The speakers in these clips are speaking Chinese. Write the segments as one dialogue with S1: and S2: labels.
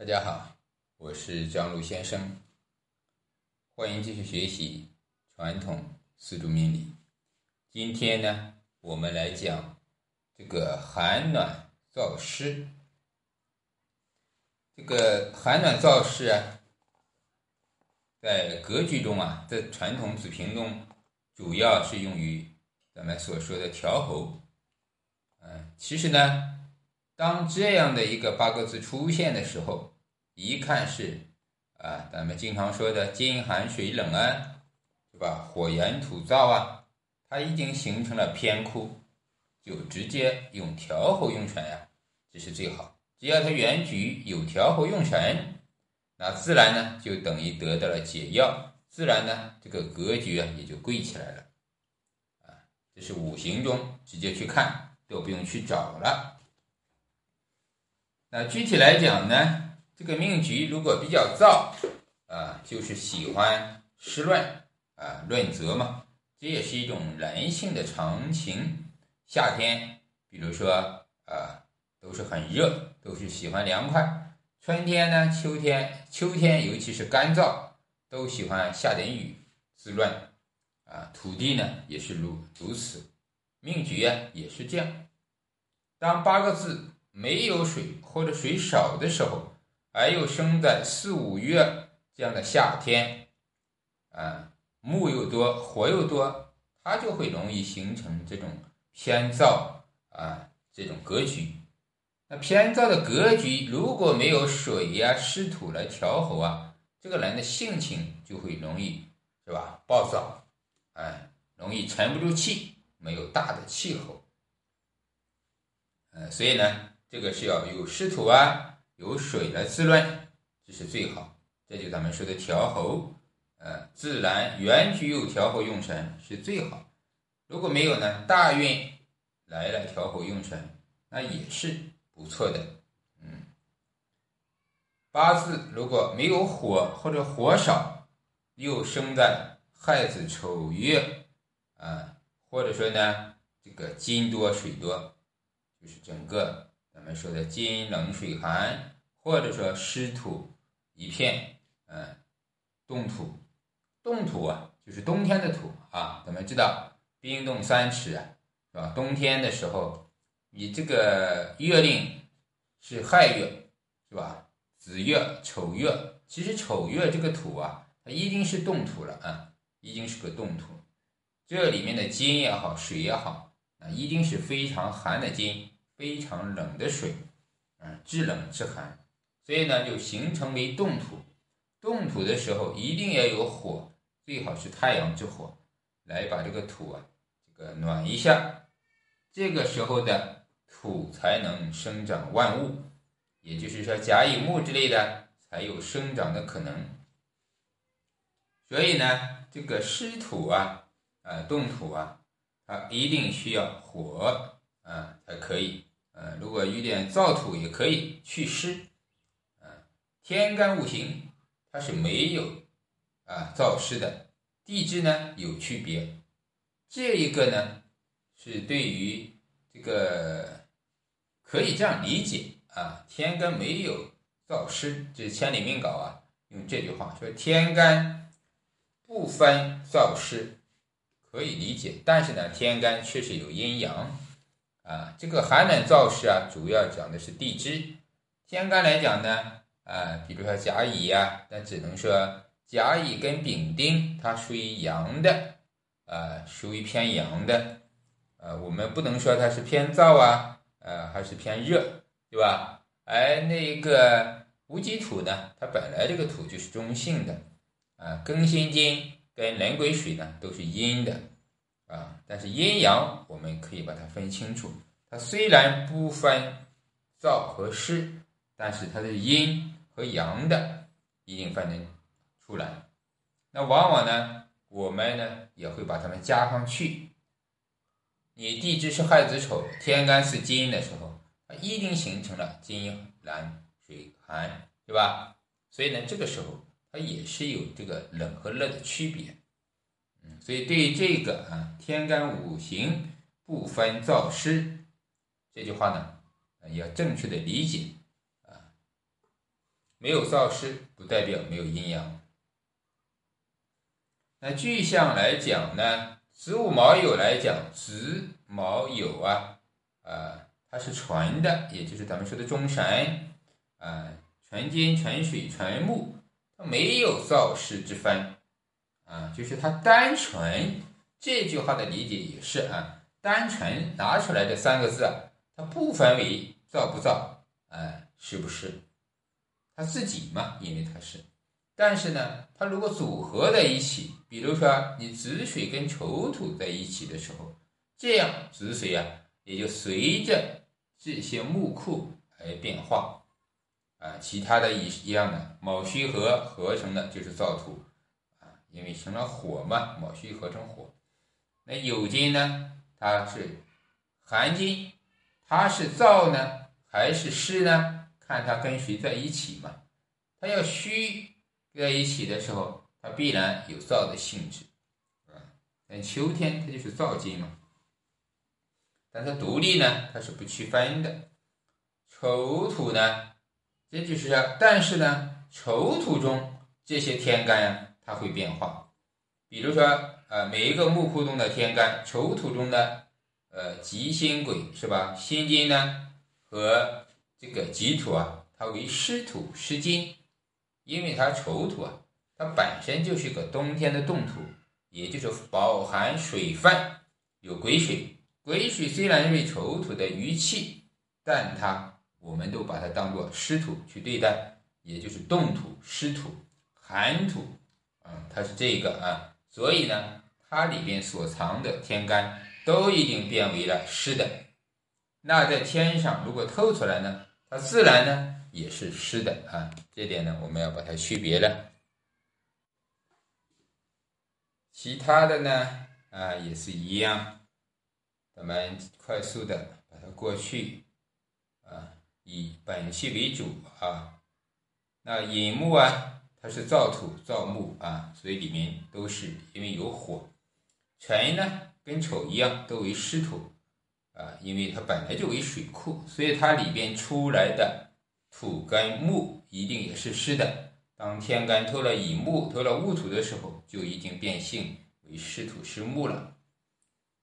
S1: 大家好，我是张璐先生，欢迎继续学习传统四柱命理。今天呢，我们来讲这个寒暖燥湿。这个寒暖燥湿啊，在格局中啊，在传统子平中，主要是用于咱们所说的调候。嗯，其实呢。当这样的一个八个字出现的时候，一看是啊，咱们经常说的金寒水冷啊，是吧？火炎土燥啊，它已经形成了偏枯，就直接用调和用神呀，这是最好。只要它原局有调和用神，那自然呢就等于得到了解药，自然呢这个格局啊也就贵起来了啊。这是五行中直接去看，都不用去找了。那具体来讲呢，这个命局如果比较燥啊，就是喜欢湿乱啊，润泽嘛，这也是一种人性的常情。夏天，比如说啊，都是很热，都是喜欢凉快。春天呢，秋天，秋天尤其是干燥，都喜欢下点雨滋润啊。土地呢也是如如此，命局啊也是这样。当八个字。没有水或者水少的时候，而又生在四五月这样的夏天，啊，木又多，火又多，它就会容易形成这种偏燥啊这种格局。那偏燥的格局如果没有水呀、湿土来调和啊，这个人的性情就会容易是吧？暴躁，哎，容易沉不住气，没有大的气候。嗯，所以呢。这个是要有湿土啊，有水来滋润，这是最好。这就咱们说的调候，呃，自然原局有调候用神是最好。如果没有呢，大运来了调候用神，那也是不错的。嗯，八字如果没有火或者火少，又生在亥子丑月啊，或者说呢，这个金多水多，就是整个。咱们说的金冷水寒，或者说湿土一片，嗯，冻土，冻土啊，就是冬天的土啊。咱们知道冰冻三尺啊，是吧？冬天的时候，你这个月令是亥月，是吧？子月、丑月，其实丑月这个土啊，它一定是冻土了啊，一定是个冻土。这里面的金也好，水也好，啊，一定是非常寒的金。非常冷的水，嗯，制冷制寒，所以呢就形成为冻土。冻土的时候一定要有火，最好是太阳之火，来把这个土啊，这个暖一下。这个时候的土才能生长万物，也就是说甲乙木之类的才有生长的可能。所以呢，这个湿土啊，啊，冻土啊，它一定需要火啊才可以。呃，如果有点燥土也可以祛湿，啊，天干五行它是没有啊燥湿的，地支呢有区别，这一个呢是对于这个可以这样理解啊，天干没有燥湿，这是千里命稿啊，用这句话说天干不分燥湿，可以理解，但是呢，天干确实有阴阳。啊，这个寒冷燥湿啊，主要讲的是地支。天干来讲呢，啊，比如说甲乙呀，那只能说甲乙跟丙丁，它属于阳的，啊，属于偏阳的，啊，我们不能说它是偏燥啊，呃，还是偏热，对吧？而那个无机土呢，它本来这个土就是中性的，啊，庚辛金跟壬癸水呢都是阴的。啊，但是阴阳我们可以把它分清楚。它虽然不分燥和湿，但是它的阴和阳的一定分得出来。那往往呢，我们呢也会把它们加上去。你地支是亥子丑，天干是金的时候，它一定形成了金寒水寒，对吧？所以呢，这个时候它也是有这个冷和热的区别。嗯所以对于这个啊，天干五行不分燥湿这句话呢，要正确的理解啊。没有燥湿，不代表没有阴阳。那具象来讲呢，子午卯酉来讲，子卯酉啊，啊，它是纯的，也就是咱们说的中神啊，纯金、纯水、纯木，它没有燥湿之分啊，就是它单纯。这句话的理解也是啊，单纯拿出来的三个字啊，它不分为燥不燥，哎，是不是？它自己嘛，因为它是。但是呢，它如果组合在一起，比如说你子水跟丑土在一起的时候，这样子水啊也就随着这些木库而变化啊。其他的一一样的卯戌合合成的就是燥土啊，因为成了火嘛，卯戌合成火。那酉金呢，它是寒金，它是燥呢还是湿呢？看它跟谁在一起嘛。它要虚。在一起的时候，它必然有燥的性质，啊，但秋天它就是燥金嘛。但它独立呢，它是不区分的。丑土呢，这就是，但是呢，丑土中这些天干呀，它会变化。比如说，呃，每一个木库中的天干，丑土中的，呃，吉星癸是吧？辛金呢和这个己土啊，它为湿土湿金。因为它丑土啊，它本身就是个冬天的冻土，也就是饱含水分，有癸水。癸水虽然是丑土的余气，但它我们都把它当做湿土去对待，也就是冻土、湿土、寒土啊，它是这个啊。所以呢，它里边所藏的天干都已经变为了湿的。那在天上如果透出来呢，它自然呢。也是湿的啊，这点呢，我们要把它区别了。其他的呢，啊，也是一样，咱们快速的把它过去，啊，以本系为主啊。那寅木啊，它是燥土燥木啊，所以里面都是因为有火。辰呢，跟丑一样，都为湿土啊，因为它本来就为水库，所以它里边出来的。土跟木一定也是湿的。当天干透了乙木，透了戊土的时候，就已经变性为湿土湿木了。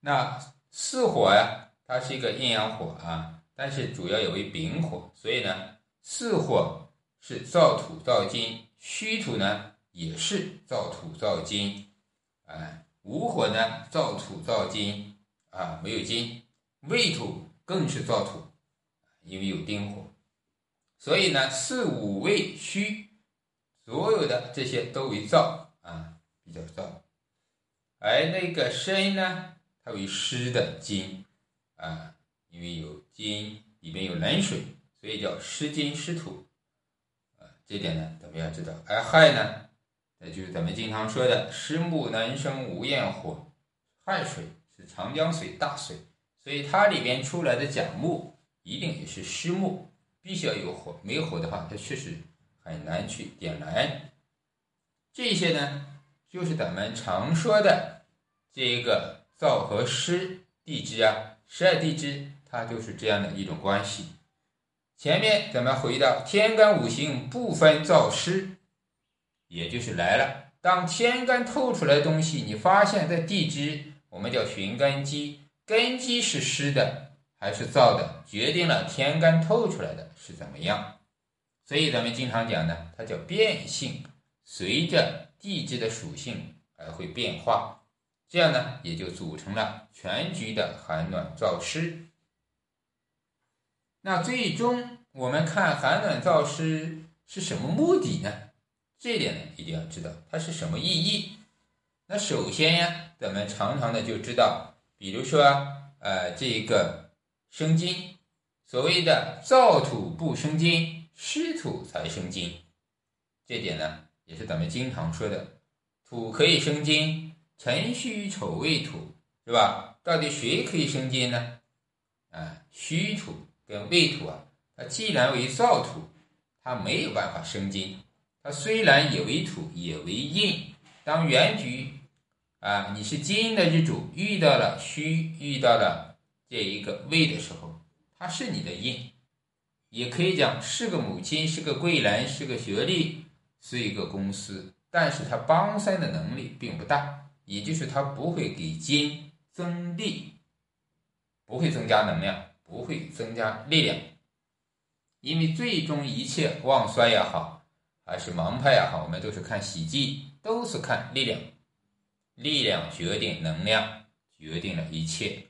S1: 那巳火呀，它是一个阴阳火啊，但是主要也为丙火，所以呢，巳火是燥土燥金，戌土呢也是燥土燥金，哎，午火呢燥土燥金啊，没有金，未土更是燥土，因为有丁火。所以呢，四五未虚，所有的这些都为燥啊，比较燥。而那个申呢，它为湿的金啊，因为有金里面有冷水，所以叫湿金湿土啊。这点呢，咱们要知道。而亥呢，那就是咱们经常说的湿木能生无焰火，亥水是长江水大水，所以它里边出来的甲木一定也是湿木。必须要有火，没有火的话，它确实很难去点燃。这些呢，就是咱们常说的这一个燥和湿地支啊，十二地支它就是这样的一种关系。前面咱们回到天干五行不分燥湿，也就是来了。当天干透出来的东西，你发现在地支，我们叫寻根基，根基是湿的。还是燥的，决定了天干透出来的是怎么样。所以咱们经常讲呢，它叫变性，随着地支的属性而会变化。这样呢，也就组成了全局的寒暖燥湿。那最终我们看寒暖燥湿是什么目的呢？这点呢，一定要知道它是什么意义。那首先呀，咱们常常的就知道，比如说，呃，这个。生金，所谓的燥土不生金，湿土才生金。这点呢，也是咱们经常说的，土可以生金，辰戌丑未土，是吧？到底谁可以生金呢？啊，戌土跟未土啊，它既然为燥土，它没有办法生金。它虽然也为土，也为印。当原局啊，你是金的日主，遇到了戌，遇到了。这一个位的时候，它是你的印，也可以讲是个母亲，是个贵人，是个学历，是一个公司，但是它帮身的能力并不大，也就是它不会给金增力，不会增加能量，不会增加力量，因为最终一切旺衰也好，还是盲派也好，我们都是看喜忌，都是看力量，力量决定能量，决定了一切。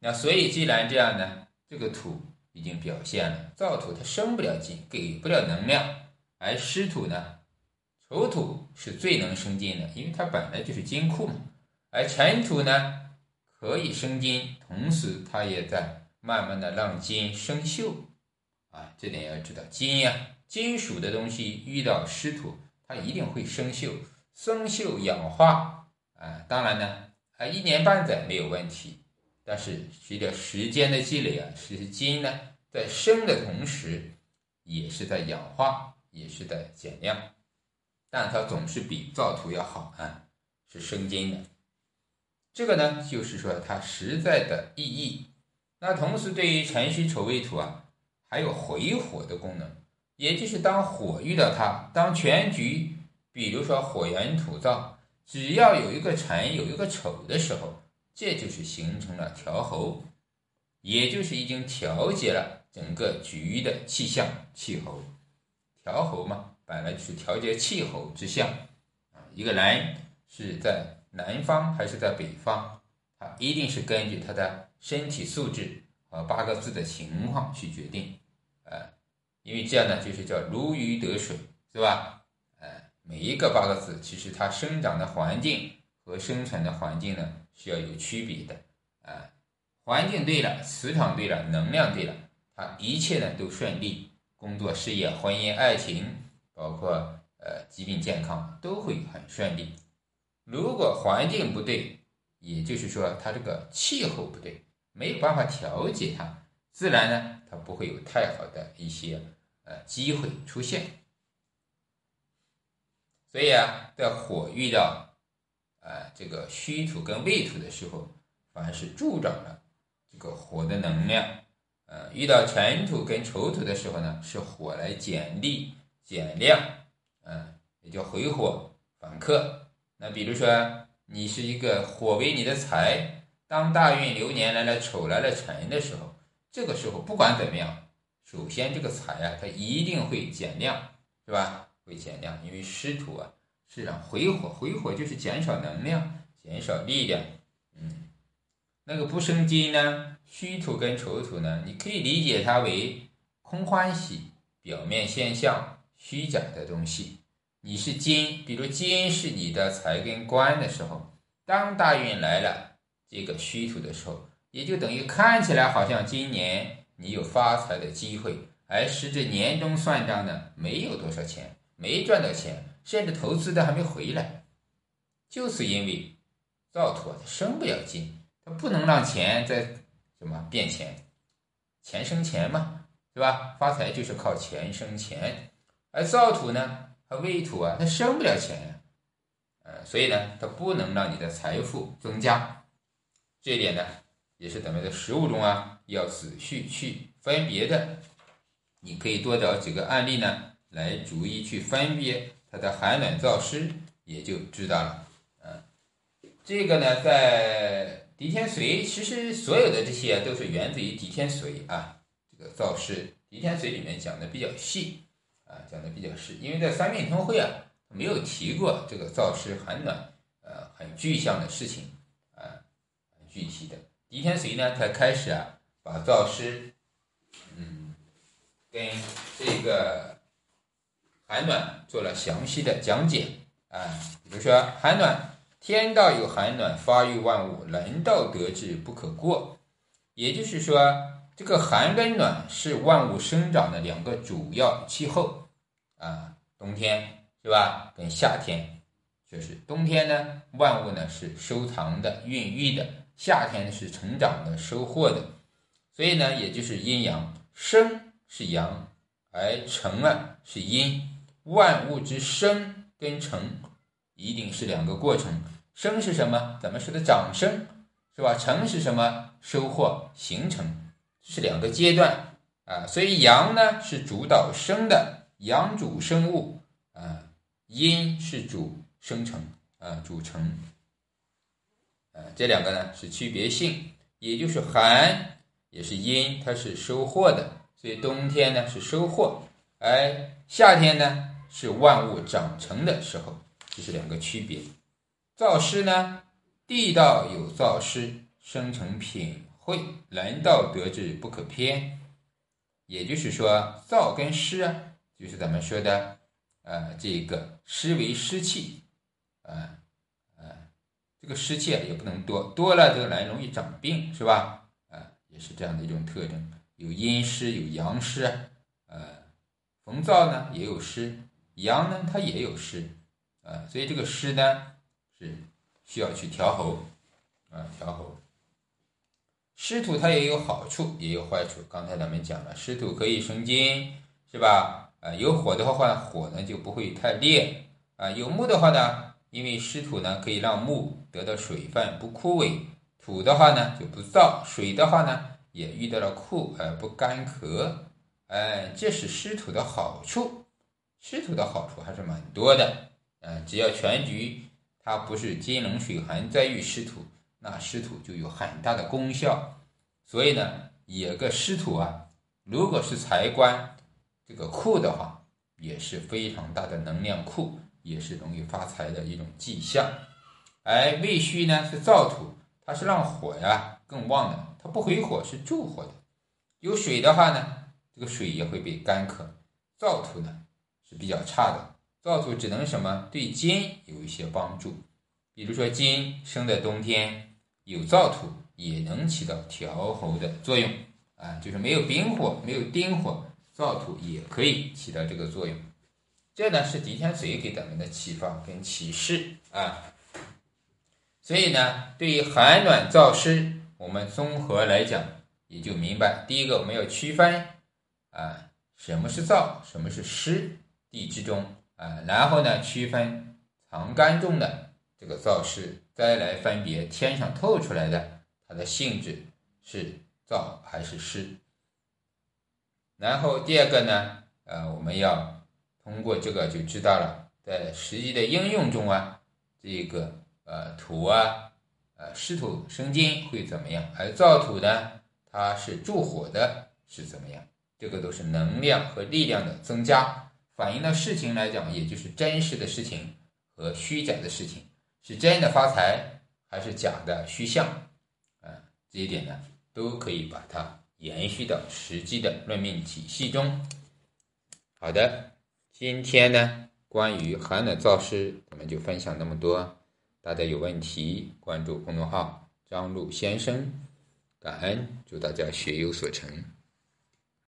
S1: 那所以既然这样呢，这个土。已经表现了，燥土它生不了金，给不了能量，而湿土呢，丑土是最能生金的，因为它本来就是金库嘛。而尘土呢，可以生金，同时它也在慢慢的让金生锈。啊，这点要知道，金呀，金属的东西遇到湿土，它一定会生锈，生锈氧化。啊，当然呢，啊，一年半载没有问题。但是随着时间的积累啊，其实金呢在生的同时，也是在氧化，也是在减量，但它总是比造土要好啊，是生金的。这个呢，就是说它实在的意义。那同时对于辰戌丑未土啊，还有回火的功能，也就是当火遇到它，当全局，比如说火元土燥，只要有一个辰，有一个丑的时候。这就是形成了调候，也就是已经调节了整个局的气象气候。调候嘛，本来就是调节气候之象啊。一个人是在南方还是在北方，他一定是根据他的身体素质和八个字的情况去决定。呃，因为这样呢，就是叫如鱼得水，是吧？呃，每一个八个字，其实它生长的环境和生存的环境呢。是要有区别的啊，环境对了，磁场对了，能量对了，它一切呢都顺利，工作、事业、婚姻、爱情，包括呃疾病、健康都会很顺利。如果环境不对，也就是说它这个气候不对，没有办法调节它，自然呢它不会有太好的一些呃机会出现。所以啊，在火遇到。啊，这个虚土跟未土的时候，反是助长了这个火的能量。呃，遇到尘土跟丑土的时候呢，是火来减力减量，嗯，也叫回火反克。那比如说，你是一个火为你的财，当大运流年来了丑来了辰的时候，这个时候不管怎么样，首先这个财啊，它一定会减量，是吧？会减量，因为湿土啊。是让回火，回火就是减少能量，减少力量。嗯，那个不生金呢，虚土跟丑土呢，你可以理解它为空欢喜，表面现象，虚假的东西。你是金，比如金是你的财跟官的时候，当大运来了这个虚土的时候，也就等于看起来好像今年你有发财的机会，而实质年终算账呢，没有多少钱，没赚到钱。甚至投资的还没回来，就是因为造土它生不了金，它不能让钱在什么变钱，钱生钱嘛，是吧？发财就是靠钱生钱，而造土呢和未土啊，它生不了钱，呃，所以呢，它不能让你的财富增加。这一点呢，也是咱们在实物中啊要仔细去分别的。你可以多找几个案例呢，来逐一去分别。它的寒暖燥湿也就知道了，嗯，这个呢，在狄天髓，其实所有的这些都是源自于狄天髓啊。这个燥湿，狄天髓里面讲的比较细啊，讲的比较细，因为在三面通会啊，没有提过这个燥湿寒暖，呃，很具象的事情啊，很具体的。狄天髓呢，才开始啊，把燥湿，嗯，跟这个。寒暖做了详细的讲解啊，比如说寒暖，天道有寒暖，发育万物，人道得志不可过。也就是说，这个寒跟暖是万物生长的两个主要气候啊。冬天是吧？跟夏天，就是冬天呢，万物呢是收藏的、孕育的；夏天是成长的、收获的。所以呢，也就是阴阳，生是阳，而成啊是阴。万物之生跟成，一定是两个过程。生是什么？咱们说的长生，是吧？成是什么？收获形成，是两个阶段。啊，所以阳呢是主导生的，阳主生物啊，阴是主生成啊，主成。啊，这两个呢是区别性，也就是寒也是阴，它是收获的，所以冬天呢是收获，而夏天呢是万物长成的时候，这是两个区别。燥湿呢，地道有燥湿，生成品会，人道得之不可偏。也就是说，燥跟湿啊，就是咱们说的，呃，这个湿为湿气，啊。这个湿气也不能多，多了这个人容易长病，是吧？啊，也是这样的一种特征。有阴湿，有阳湿，呃，风燥呢也有湿，阳呢它也有湿，啊，所以这个湿呢是需要去调候，啊，调候。湿土它也有好处，也有坏处。刚才咱们讲了，湿土可以生金，是吧？啊，有火的话，火呢就不会太烈，啊，有木的话呢。因为湿土呢，可以让木得到水分，不枯萎；土的话呢，就不燥；水的话呢，也遇到了酷而不干涸。哎，这是湿土的好处。湿土的好处还是蛮多的。嗯，只要全局它不是金冷水寒灾遇湿土，那湿土就有很大的功效。所以呢，有个湿土啊，如果是财官这个库的话，也是非常大的能量库。也是容易发财的一种迹象，而未戌呢是燥土，它是让火呀更旺的，它不回火是助火的。有水的话呢，这个水也会被干渴。燥土呢是比较差的，燥土只能什么对金有一些帮助，比如说金生在冬天，有燥土也能起到调候的作用啊，就是没有丙火，没有丁火，燥土也可以起到这个作用。这呢是狄天水给咱们的启发跟启示啊，所以呢，对于寒暖燥湿，我们综合来讲，也就明白，第一个我们要区分啊，什么是燥，什么是湿，地之中啊，然后呢，区分藏干重的这个燥湿，再来分别天上透出来的它的性质是燥还是湿。然后第二个呢，呃，我们要。通过这个就知道了，在实际的应用中啊，这个呃土啊，呃湿土生金会怎么样？而燥土呢，它是助火的，是怎么样？这个都是能量和力量的增加，反映的事情来讲，也就是真实的事情和虚假的事情，是真的发财还是假的虚象？啊，这一点呢，都可以把它延续到实际的论命体系中。好的。今天呢，关于寒冷燥湿，我们就分享那么多。大家有问题，关注公众号张璐先生。感恩，祝大家学有所成。